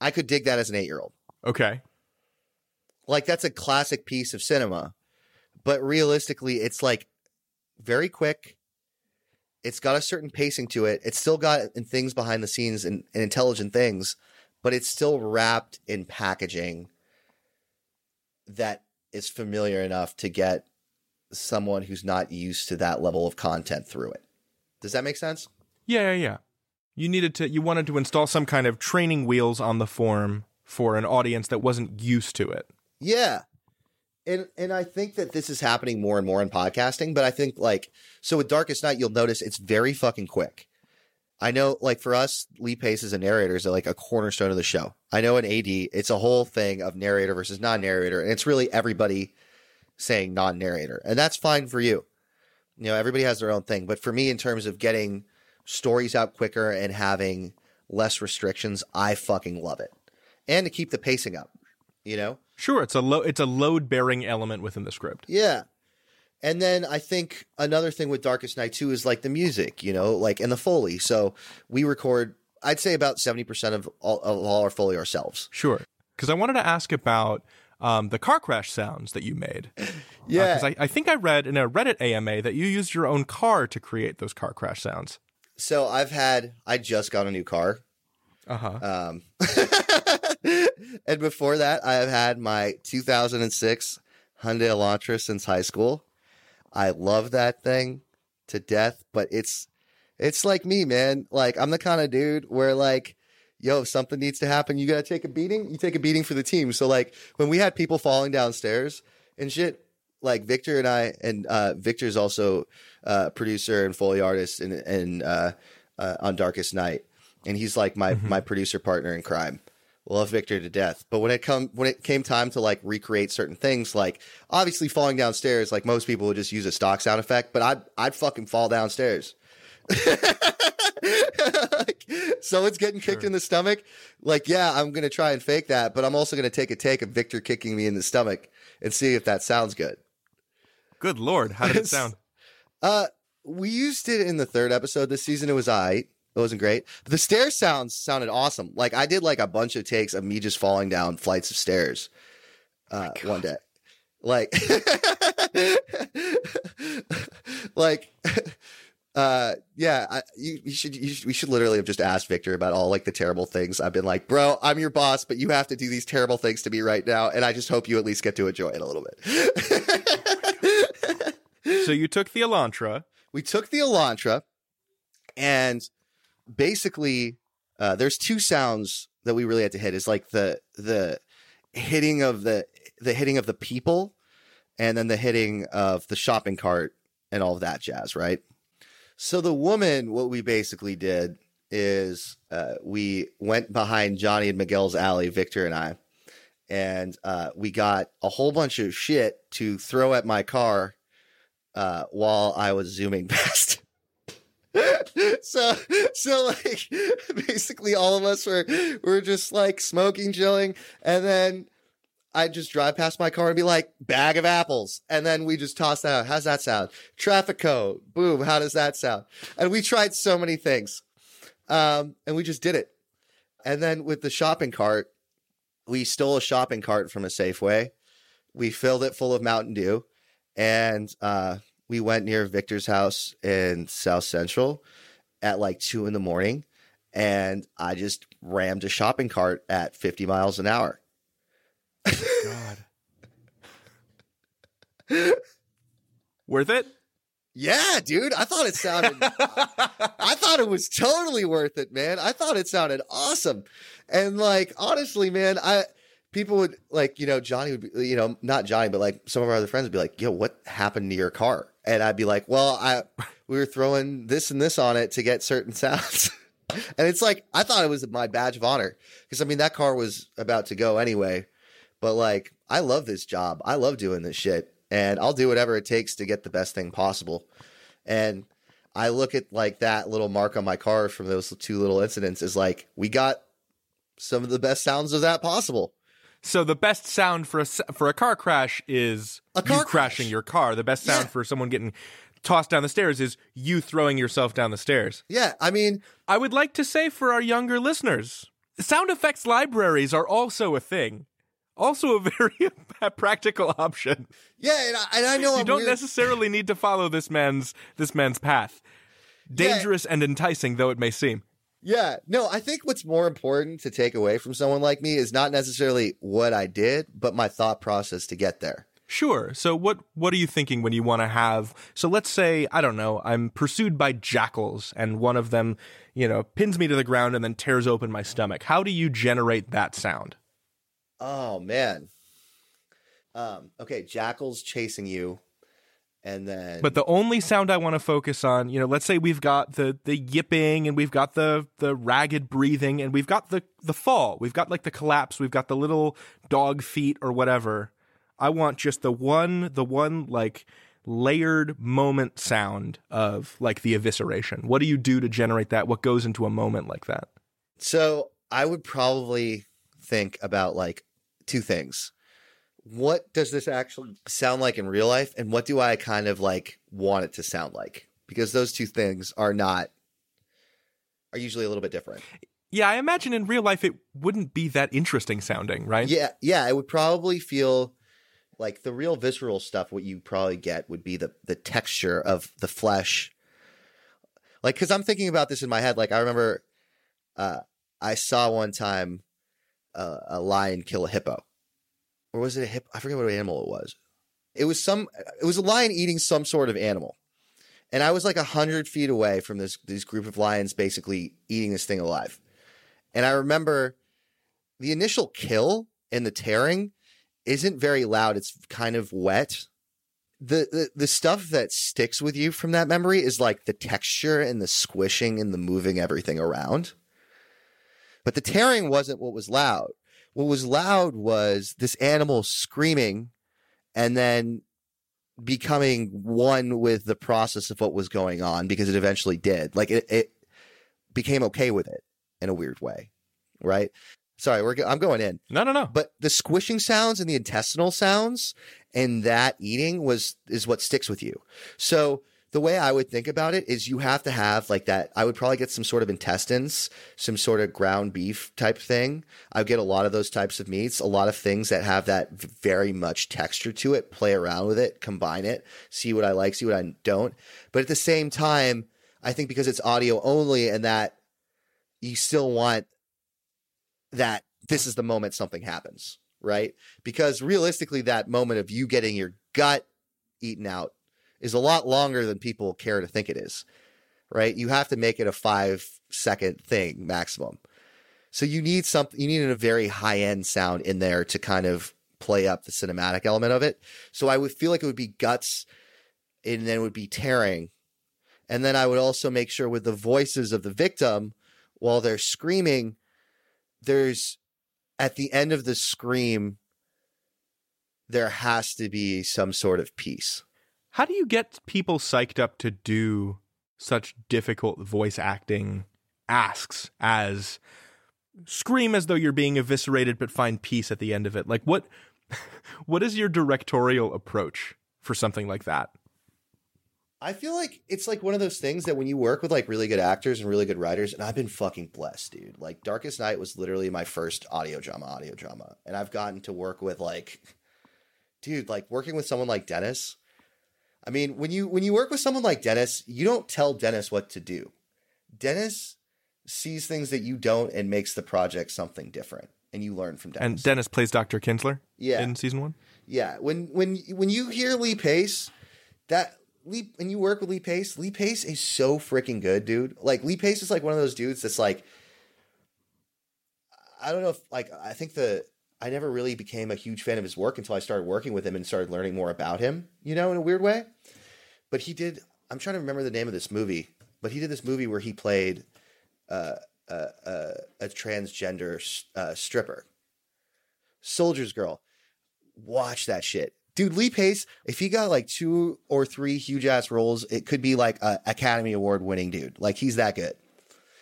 I could dig that as an eight year old. Okay. Like that's a classic piece of cinema, but realistically, it's like very quick it's got a certain pacing to it. It's still got things behind the scenes and, and intelligent things, but it's still wrapped in packaging that is familiar enough to get someone who's not used to that level of content through it. Does that make sense? Yeah, yeah, yeah. You needed to you wanted to install some kind of training wheels on the form for an audience that wasn't used to it. Yeah and and I think that this is happening more and more in podcasting, but I think like so with Darkest Night, you'll notice it's very fucking quick. I know, like for us, Lee Pace as a narrator is like a cornerstone of the show. I know in AD, it's a whole thing of narrator versus non-narrator, and it's really everybody saying non-narrator, and that's fine for you. You know, everybody has their own thing, but for me, in terms of getting stories out quicker and having less restrictions, I fucking love it, and to keep the pacing up. You know, Sure, it's a lo- it's a load bearing element within the script. Yeah. And then I think another thing with Darkest Night too is like the music, you know, like and the Foley. So we record I'd say about 70% of all, of all our Foley ourselves. Sure. Because I wanted to ask about um, the car crash sounds that you made. Yeah. Because uh, I, I think I read in a Reddit AMA that you used your own car to create those car crash sounds. So I've had, I just got a new car. Uh huh. Um, and before that, I have had my 2006 Hyundai Elantra since high school. I love that thing to death, but it's it's like me, man. Like I'm the kind of dude where like, yo, if something needs to happen, you gotta take a beating. You take a beating for the team. So like when we had people falling downstairs and shit, like Victor and I, and uh, Victor's also uh, producer and foley artist and and uh, uh, on Darkest Night, and he's like my Mm-hmm. my producer partner in crime love Victor to death. But when it come when it came time to like recreate certain things, like obviously falling downstairs, like most people would just use a stock sound effect, but I'd I'd fucking fall downstairs. like, someone's getting kicked in the stomach. Like, yeah, I'm gonna try and fake that, but I'm also gonna take a take of Victor kicking me in the stomach and see if that sounds good. Good lord, how did it sound? Uh, we used it in the third episode this season. It was I. It wasn't great. But the stair sounds sounded awesome. Like I did like a bunch of takes of me just falling down flights of stairs uh, one day. Like, like, uh, yeah, I, you, you, should, you should, we should literally have just asked Victor about all like the terrible things. I've been like, bro, I'm your boss, but you have to do these terrible things to me right now. And I just hope you at least get to enjoy it a little bit. so you took the Elantra. We took the Elantra and basically uh, there's two sounds that we really had to hit. Is like the the hitting of the the hitting of the people and then the hitting of the shopping cart and all of that jazz right? So the woman what we basically did is uh, we went behind johnny and miguel's alley victor and i and uh, we got a whole bunch of shit to throw at my car uh, while i was zooming past so so like basically all of us were were just like smoking chilling and then I'd just drive past my car and be like, bag of apples. And then we just toss that out. How's that sound? Traffic code. Boom. How does that sound? And we tried so many things. Um, and we just did it. And then with the shopping cart, we stole a shopping cart from a Safeway. We filled it full of Mountain Dew, and uh, we went near Victor's house in South Central at like two in the morning, and I just rammed a shopping cart at 50 miles an hour. God. Worth it? Yeah, dude. I thought it sounded I thought it was totally worth it, man. I thought it sounded awesome. And like honestly, man, I people would like, you know, Johnny would be, you know, not Johnny, but like some of our other friends would be like, "Yo, what happened to your car?" And I'd be like, "Well, I we were throwing this and this on it to get certain sounds." and it's like I thought it was my badge of honor because I mean that car was about to go anyway. But like I love this job. I love doing this shit and I'll do whatever it takes to get the best thing possible. And I look at like that little mark on my car from those two little incidents is like we got some of the best sounds of that possible. So the best sound for a for a car crash is a car you crashing your car. The best sound Yeah. for someone getting tossed down the stairs is you throwing yourself down the stairs. Yeah, I mean, I would like to say for our younger listeners, sound effects libraries are also a thing. Also a very practical option. yeah, and I, and I know you I'm don't weird. necessarily need to follow this man's this man's path. Dangerous and enticing though it may seem. Yeah, no, I think what's more important to take away from someone like me is not necessarily what I did, but my thought process to get there. Sure. So what what are you thinking when you want to have so let's say I don't know, I'm pursued by jackals and one of them, you know, pins me to the ground and then tears open my stomach. How do you generate that sound? Oh man. Um, okay, jackals chasing you, and then But the only sound I want to focus on, you know, let's say we've got the the yipping and we've got the the ragged breathing and we've got the the fall. We've got like the collapse, we've got the little dog feet or whatever. I want just the one the one like layered moment sound of like the evisceration. What do you do to generate that? What goes into a moment like that? So I would probably think about like two things. What does this actually sound like in real life? And what do I kind of like want it to sound like? Because those two things are not, are usually a little bit different. Yeah, I imagine in real life it wouldn't be that interesting sounding, right? Yeah. Yeah. It would probably feel like the real visceral stuff. What you probably get would be the, the texture of the flesh. Like, cause I'm thinking about this in my head. Like, I remember, uh, I saw one time uh, a lion kill a hippo, or was it a hippo? I forget what animal it was. It was some. It was a lion eating some sort of animal, and I was like a hundred feet away from this this group of lions, basically eating this thing alive. And I remember the initial kill and the tearing isn't very loud. It's kind of wet. The, the the stuff that sticks with you from that memory is like the texture and the squishing and the moving everything around. But the tearing wasn't what was loud. What was loud was this animal screaming and then becoming one with the process of what was going on because it eventually did. Like it, it became okay with it in a weird way, right? Sorry, we're go- I'm going in. No, no, no. But the squishing sounds and the intestinal sounds and that eating was is what sticks with you. So the way I would think about it is you have to have like that. I would probably get some sort of intestines, some sort of ground beef type thing. I would get a lot of those types of meats, a lot of things that have that very much texture to it, play around with it, combine it, see what I like, see what I don't. But at the same time, I think because it's audio only and that you still want that this is the moment something happens, right? Because realistically, that moment of you getting your gut eaten out is a lot longer than people care to think it is, right? You have to make it a five second thing maximum. So you need something, you need a very high end sound in there to kind of play up the cinematic element of it. So I would feel like it would be guts and then would be tearing. And then I would also make sure with the voices of the victim while they're screaming, there's at the end of the scream, there has to be some sort of peace. How do you get people psyched up to do such difficult voice acting asks as scream as though you're being eviscerated but find peace at the end of it? Like what what is your directorial approach for something like that? I feel like it's like one of those things that when you work with like really good actors and really good writers, and I've been fucking blessed, dude. Like Darkest Night was literally my first audio drama, audio drama, and I've gotten to work with like, dude, like working with someone like Denis. I mean, when you when you work with someone like Denis, you don't tell Denis what to do. Denis sees things that you don't and makes the project something different, and you learn from Denis. And Denis plays Dr. Kinsler Yeah. in season one. Yeah, when when when you hear Lee Pace, that Lee when you work with Lee Pace, Lee Pace is so freaking good, dude. Like Lee Pace is like one of those dudes that's like I don't know if like I think the I never really became a huge fan of his work until I started working with him and started learning more about him, you know, in a weird way. But he did I'm trying to remember the name of this movie, but he did this movie where he played uh, uh, uh, a transgender uh, stripper. Soldier's Girl watch that shit. Dude, Lee Pace, if he got like two or three huge ass roles, it could be like a Academy Award winning dude. Like he's that good.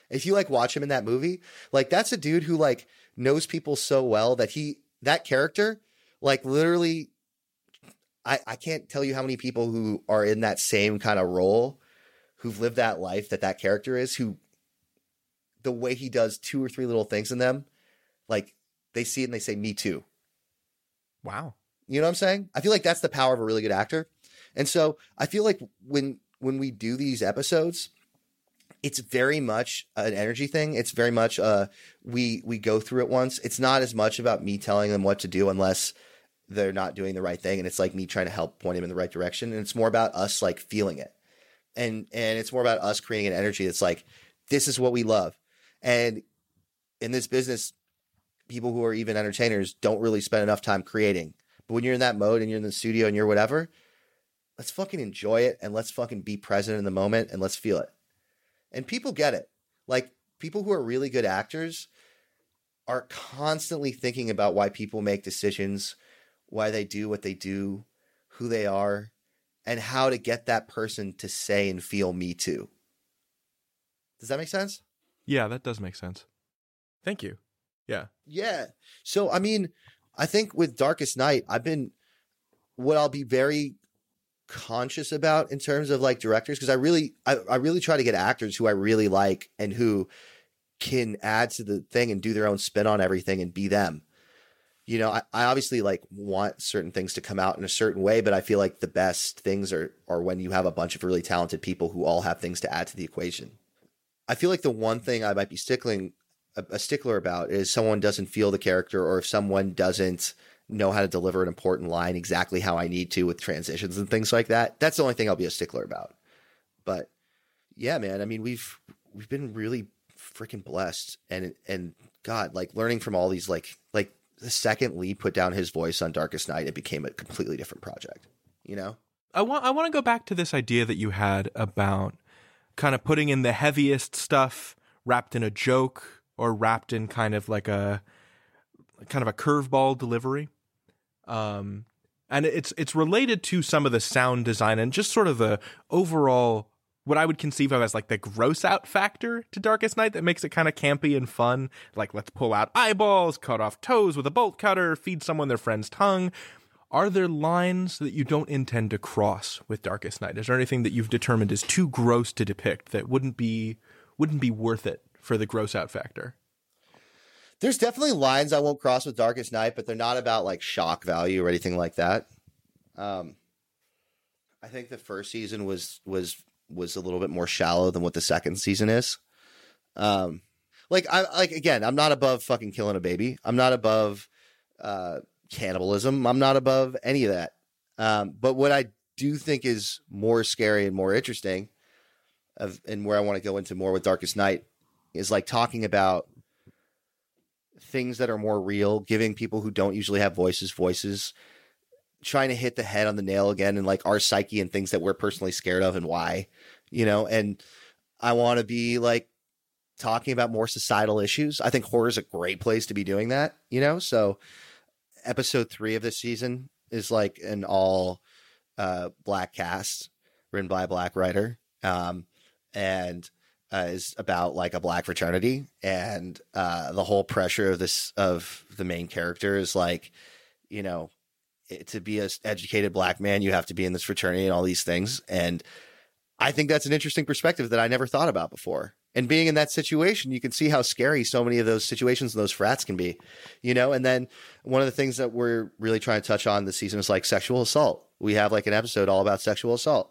If you like watch him in that movie, like that's a dude who like knows people so well that he that character, like literally I, I can't tell you how many people who are in that same kind of role who've lived that life that that character is who the way he does two or three little things in them like they see it and they say me too Wow. You know what I'm saying? I feel like that's the power of a really good actor. And so I feel like when when we do these episodes, it's very much an energy thing. It's very much uh we we go through it once. It's not as much about me telling them what to do unless they're not doing the right thing and it's like me trying to help point them in the right direction and it's more about us like feeling it. And and it's more about us creating an energy that's like this is what we love. And in this business people who are even entertainers don't really spend enough time creating. But when you're in that mode and you're in the studio and you're whatever, let's fucking enjoy it and let's fucking be present in the moment and let's feel it. And people get it. Like people who are really good actors are constantly thinking about why people make decisions, why they do what they do, who they are, and how to get that person to say and feel me too. Does that make sense? Yeah, that does make sense. Thank you. Yeah. Yeah. So I mean, I think with Darkest Night, I've been what I'll be very conscious about in terms of like directors because I really I, I really try to get actors who I really like and who can add to the thing and do their own spin on everything and be them. You know, I, I obviously like want certain things to come out in a certain way, but I feel like the best things are are when you have a bunch of really talented people who all have things to add to the equation. I feel like the one thing I might be stickling a, a stickler about is someone doesn't feel the character or if someone doesn't know how to deliver an important line exactly how I need to with transitions and things like that. That's the only thing I'll be a stickler about. But yeah, man, I mean we've we've been really freaking blessed and and God, like learning from all these like like the second Lee put down his voice on Darkest Night, it became a completely different project. You know? I want I want to go back to this idea that you had about kind of putting in the heaviest stuff wrapped in a joke or wrapped in kind of like a kind of a curveball delivery. Um and it's it's related to some of the sound design and just sort of the overall what I would conceive of as like the gross out factor to Darkest Night that makes it kind of campy and fun. Like let's pull out eyeballs, cut off toes with a bolt cutter, feed someone their friend's tongue. Are there lines that you don't intend to cross with Darkest Night? Is there anything that you've determined is too gross to depict that wouldn't be wouldn't be worth it for the gross out factor? There's definitely lines I won't cross with Darkest Night, but they're not about like shock value or anything like that. Um, I think the first season was was was a little bit more shallow than what the second season is. Um, like I like again, I'm not above fucking killing a baby. I'm not above uh, cannibalism. I'm not above any of that. Um, but what I do think is more scary and more interesting, of and where I want to go into more with Darkest Night, is like talking about things that are more real, giving people who don't usually have voices voices, trying to hit the head on the nail again and like our psyche and things that we're personally scared of and why, you know, and I want to be like talking about more societal issues. I think horror is a great place to be doing that, you know? So episode 3 of this season is like an all uh black cast written by a black writer. Um and uh, is about like a black fraternity and uh, the whole pressure of this of the main character is like you know it, to be a educated black man you have to be in this fraternity and all these things and I think that's an interesting perspective that I never thought about before. And being in that situation, you can see how scary so many of those situations and those frats can be, you know. And then one of the things that we're really trying to touch on this season is like sexual assault. We have like an episode all about sexual assault.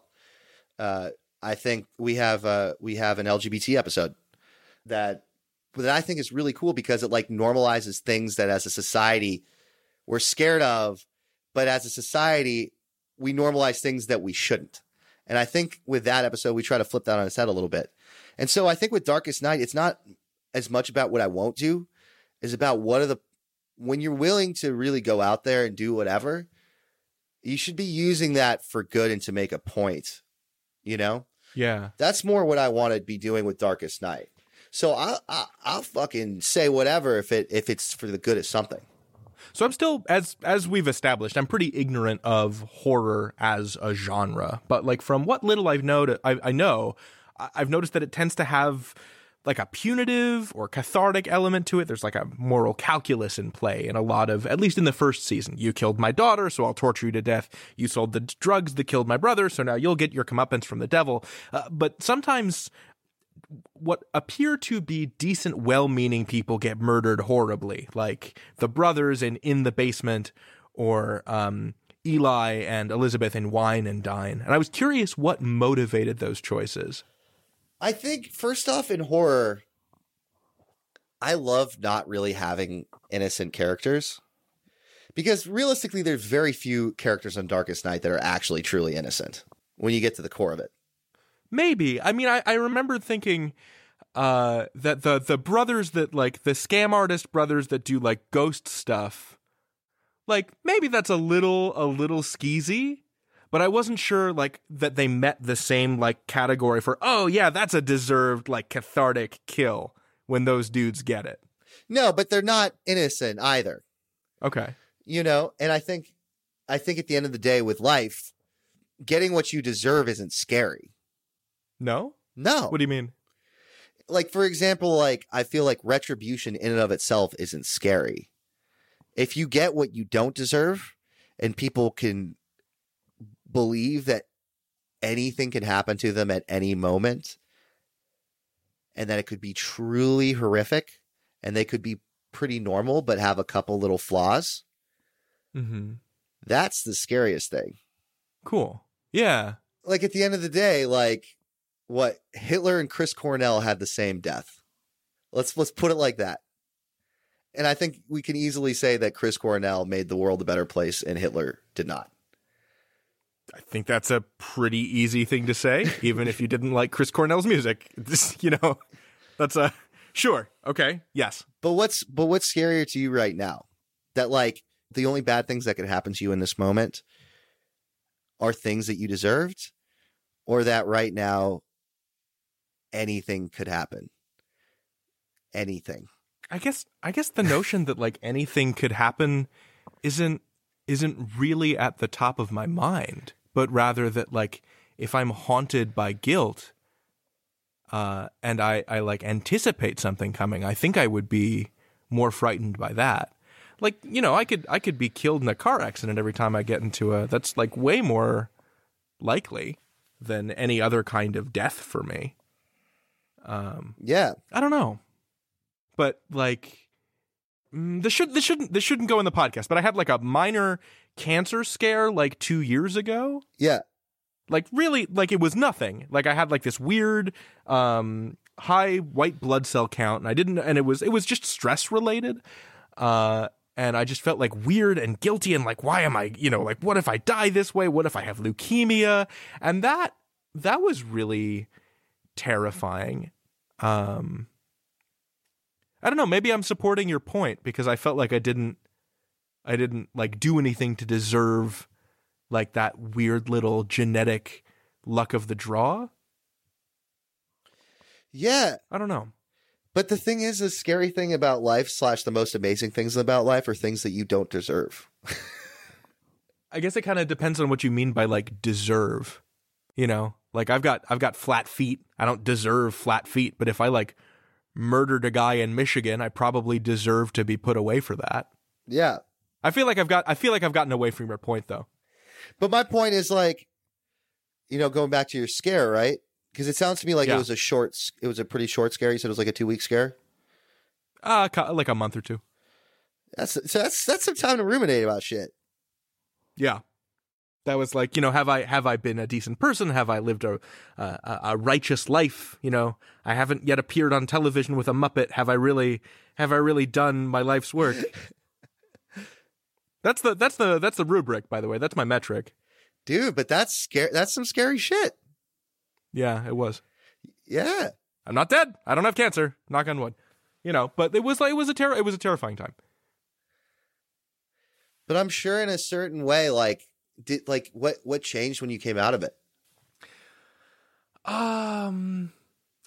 Uh, I think we have uh, we have an LGBT episode that that I think is really cool because it like normalizes things that as a society we're scared of, but as a society we normalize things that we shouldn't. And I think with that episode we try to flip that on its head a little bit. And so I think with Darkest Night it's not as much about what I won't do, is about what are the when you're willing to really go out there and do whatever, you should be using that for good and to make a point. You know? Yeah. That's more what I want to be doing with Darkest Night. So I, I I'll fucking say whatever if it if it's for the good of something. So I'm still as as we've established, I'm pretty ignorant of horror as a genre. But like from what little I've know, I, I know, I've noticed that it tends to have like a punitive or cathartic element to it. There's like a moral calculus in play in a lot of, at least in the first season. You killed my daughter, so I'll torture you to death. You sold the drugs that killed my brother, so now you'll get your comeuppance from the devil. Uh, but sometimes what appear to be decent, well meaning people get murdered horribly, like the brothers in In the Basement or um, Eli and Elizabeth in Wine and Dine. And I was curious what motivated those choices. I think first off in horror, I love not really having innocent characters. Because realistically, there's very few characters on Darkest Night that are actually truly innocent when you get to the core of it. Maybe. I mean, I, I remember thinking uh, that the the brothers that like the scam artist brothers that do like ghost stuff, like maybe that's a little a little skeezy, but I wasn't sure like that they met the same like category for oh yeah that's a deserved like cathartic kill when those dudes get it. No, but they're not innocent either. Okay. You know, and I think I think at the end of the day with life, getting what you deserve isn't scary. No. No. What do you mean? like for example, like I feel like retribution in and of itself isn't scary. If you get what you don't deserve and people can believe that anything can happen to them at any moment and that it could be truly horrific and they could be pretty normal but have a couple little flaws, Mm-hmm. that's the scariest thing. Cool. Yeah. Like at the end of the day, like what Hitler and Chris Cornell had the same death. Let's let's put it like that. And I think we can easily say that Chris Cornell made the world a better place and Hitler did not. I think that's a pretty easy thing to say, even if you didn't like Chris Cornell's music. This, you know, that's a sure. Okay. Yes. But what's but what's scarier to you right now? That like the only bad things that could happen to you in this moment are things that you deserved, or that right now anything could happen. Anything. I guess I guess the notion that like anything could happen isn't isn't really at the top of my mind, but rather that like if I'm haunted by guilt uh and I I like anticipate something coming, I think I would be more frightened by that. Like, you know, I could I could be killed in a car accident every time I get into a that's like way more likely than any other kind of death for me. Um Yeah. I don't know. But like mm, this should this shouldn't this shouldn't go in the podcast, but I had like a minor cancer scare like 2 years ago. Yeah. Like really like it was nothing. Like I had like this weird um high white blood cell count and I didn't and it was it was just stress related. Uh and I just felt like weird and guilty and like why am I, you know, like what if I die this way? What if I have leukemia? And that that was really terrifying. Um I don't know, maybe I'm supporting your point because I felt like I didn't I didn't like do anything to deserve like that weird little genetic luck of the draw. Yeah. I don't know. But the thing is, the scary thing about life slash the most amazing things about life are things that you don't deserve. I guess it kind of depends on what you mean by like deserve. You know, like I've got I've got flat feet. I don't deserve flat feet, but if I like murdered a guy in Michigan, I probably deserve to be put away for that. Yeah. I feel like I've got I feel like I've gotten away from your point though. But my point is like, you know, going back to your scare, right? Because it sounds to me like Yeah. it was a short, it was a pretty short scare. You said it was like a two week scare. Uh, like a month or two. That's so that's that's some time to ruminate about shit. Yeah. That was like, you know, have I have I been a decent person? Have I lived a a, a righteous life? You know, I haven't yet appeared on television with a Muppet. Have I really have I really done my life's work? that's the that's the that's the rubric, by the way. That's my metric. Dude, but that's scary. That's some scary shit. Yeah, it was. Yeah. I'm not dead. I don't have cancer. Knock on wood. You know, but it was like it was a terror. It was a terrifying time. But I'm sure in a certain way, like, did like what what changed when you came out of it? Um,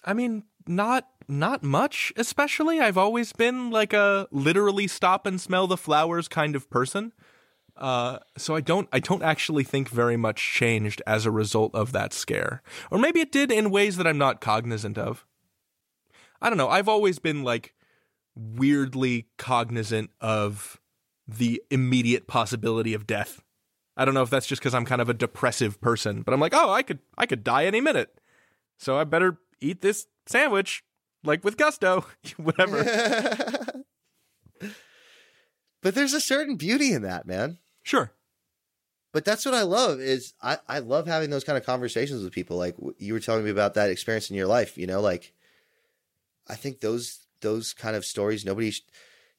I mean, not not much. Especially, I've always been like a literally stop and smell the flowers kind of person. Uh, so I don't I don't actually think very much changed as a result of that scare, or maybe it did in ways that I'm not cognizant of. I don't know. I've always been like weirdly cognizant of the immediate possibility of death. I don't know if that's just because I'm kind of a depressive person, but I'm like, oh, I could I could die any minute, so I better eat this sandwich like with gusto, whatever. But there's a certain beauty in that, man. Sure. But that's what I love is I, I love having those kind of conversations with people. Like you were telling me about that experience in your life, you know, like I think those those kind of stories nobody sh-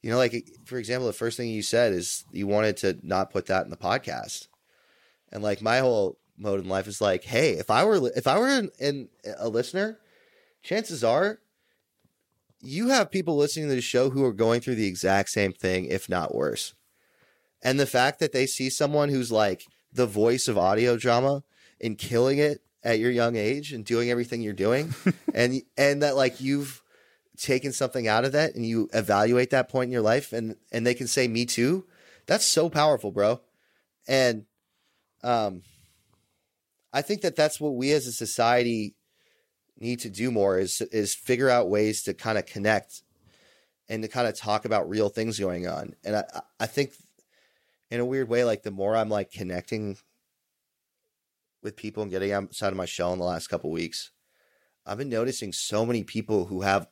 you know like for example the first thing you said is you wanted to not put that in the podcast. And like my whole mode in life is like, hey, if I were if I were in, in a listener, chances are you have people listening to the show who are going through the exact same thing, if not worse. And the fact that they see someone who's like the voice of audio drama and killing it at your young age and doing everything you're doing, and and that like you've taken something out of that and you evaluate that point in your life and and they can say me too, that's so powerful, bro. And um I think that that's what we as a society need to do more is is figure out ways to kind of connect and to kind of talk about real things going on. And I I think in a weird way, like the more I'm like connecting with people and getting outside of my shell in the last couple weeks, I've been noticing so many people who have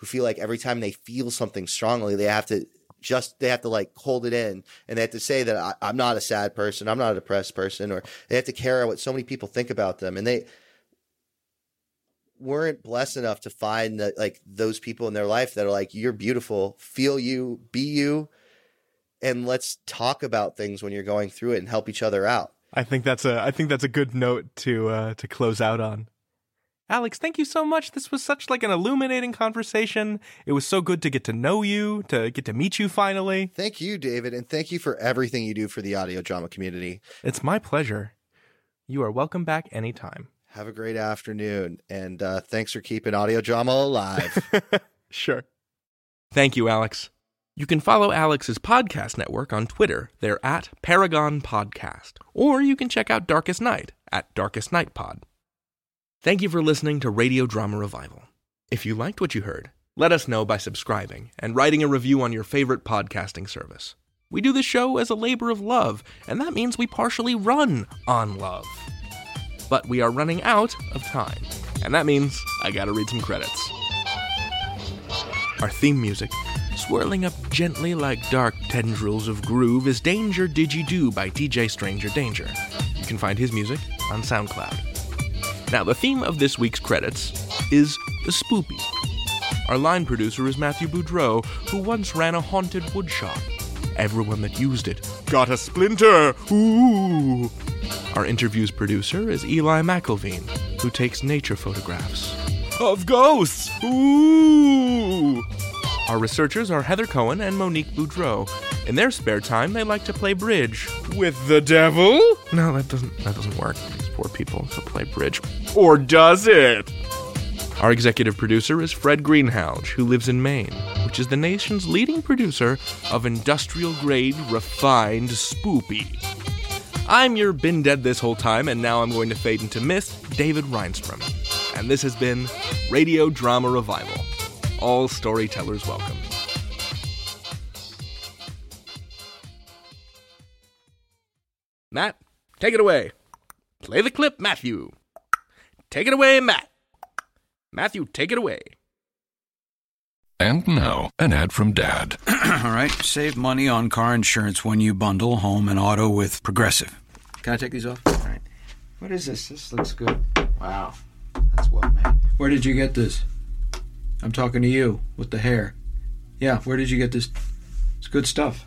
who feel like every time they feel something strongly, they have to just they have to like hold it in. And they have to say that I, I'm not a sad person, I'm not a depressed person, or they have to care what so many people think about them, and they weren't blessed enough to find that like those people in their life that are like you're beautiful, feel you, be you, and let's talk about things when you're going through it and help each other out. I think that's a I think that's a good note to uh, to close out on. Alex, thank you so much. This was such like an illuminating conversation. It was so good to get to know you, to get to meet you finally. Thank you, David, and thank you for everything you do for the audio drama community. It's my pleasure. You are welcome back anytime. Have a great afternoon, and uh, thanks for keeping audio drama alive. Sure. Thank you, Alex. You can follow Alex's podcast network on Twitter. They're at Paragon Podcast. Or you can check out Darkest Night at Darkest Night Pod. Thank you for listening to Radio Drama Revival. If you liked what you heard, let us know by subscribing and writing a review on your favorite podcasting service. We do this show as a labor of love, and that means we partially run on love. But we are running out of time, and that means I gotta read some credits. Our theme music, swirling up gently like dark tendrils of groove, is Danger Digi-Do by DJ Stranger Danger. You can find his music on SoundCloud. Now, the theme of this week's credits is the spoopy. Our line producer is Matthew Boudreau, who once ran a haunted woodshop. Everyone that used it got a splinter! Ooh! Our interview's producer is Eli McElveen, who takes nature photographs. Of ghosts! Ooh! Our researchers are Heather Cohen and Monique Boudreau. In their spare time, they like to play bridge. With the devil? No, that doesn't that doesn't work. Poor people to play bridge. Or does it? Our executive producer is Fred Greenhalgh, who lives in Maine, which is the nation's leading producer of industrial grade refined spoopy. I'm your been dead this whole time, and now I'm going to fade into mist, David Rheinstrom. And this has been Radio Drama Revival. All storytellers welcome. Matt, take it away. Play the clip, Matthew. Take it away, Matt. Matthew, take it away. And now, an ad from Dad. All right, save money on car insurance when you bundle home and auto with Progressive. Can I take these off? All right. What is this? This looks good. Wow. That's well made. Where did you get this? I'm talking to you with the hair. Yeah, where did you get this? It's good stuff.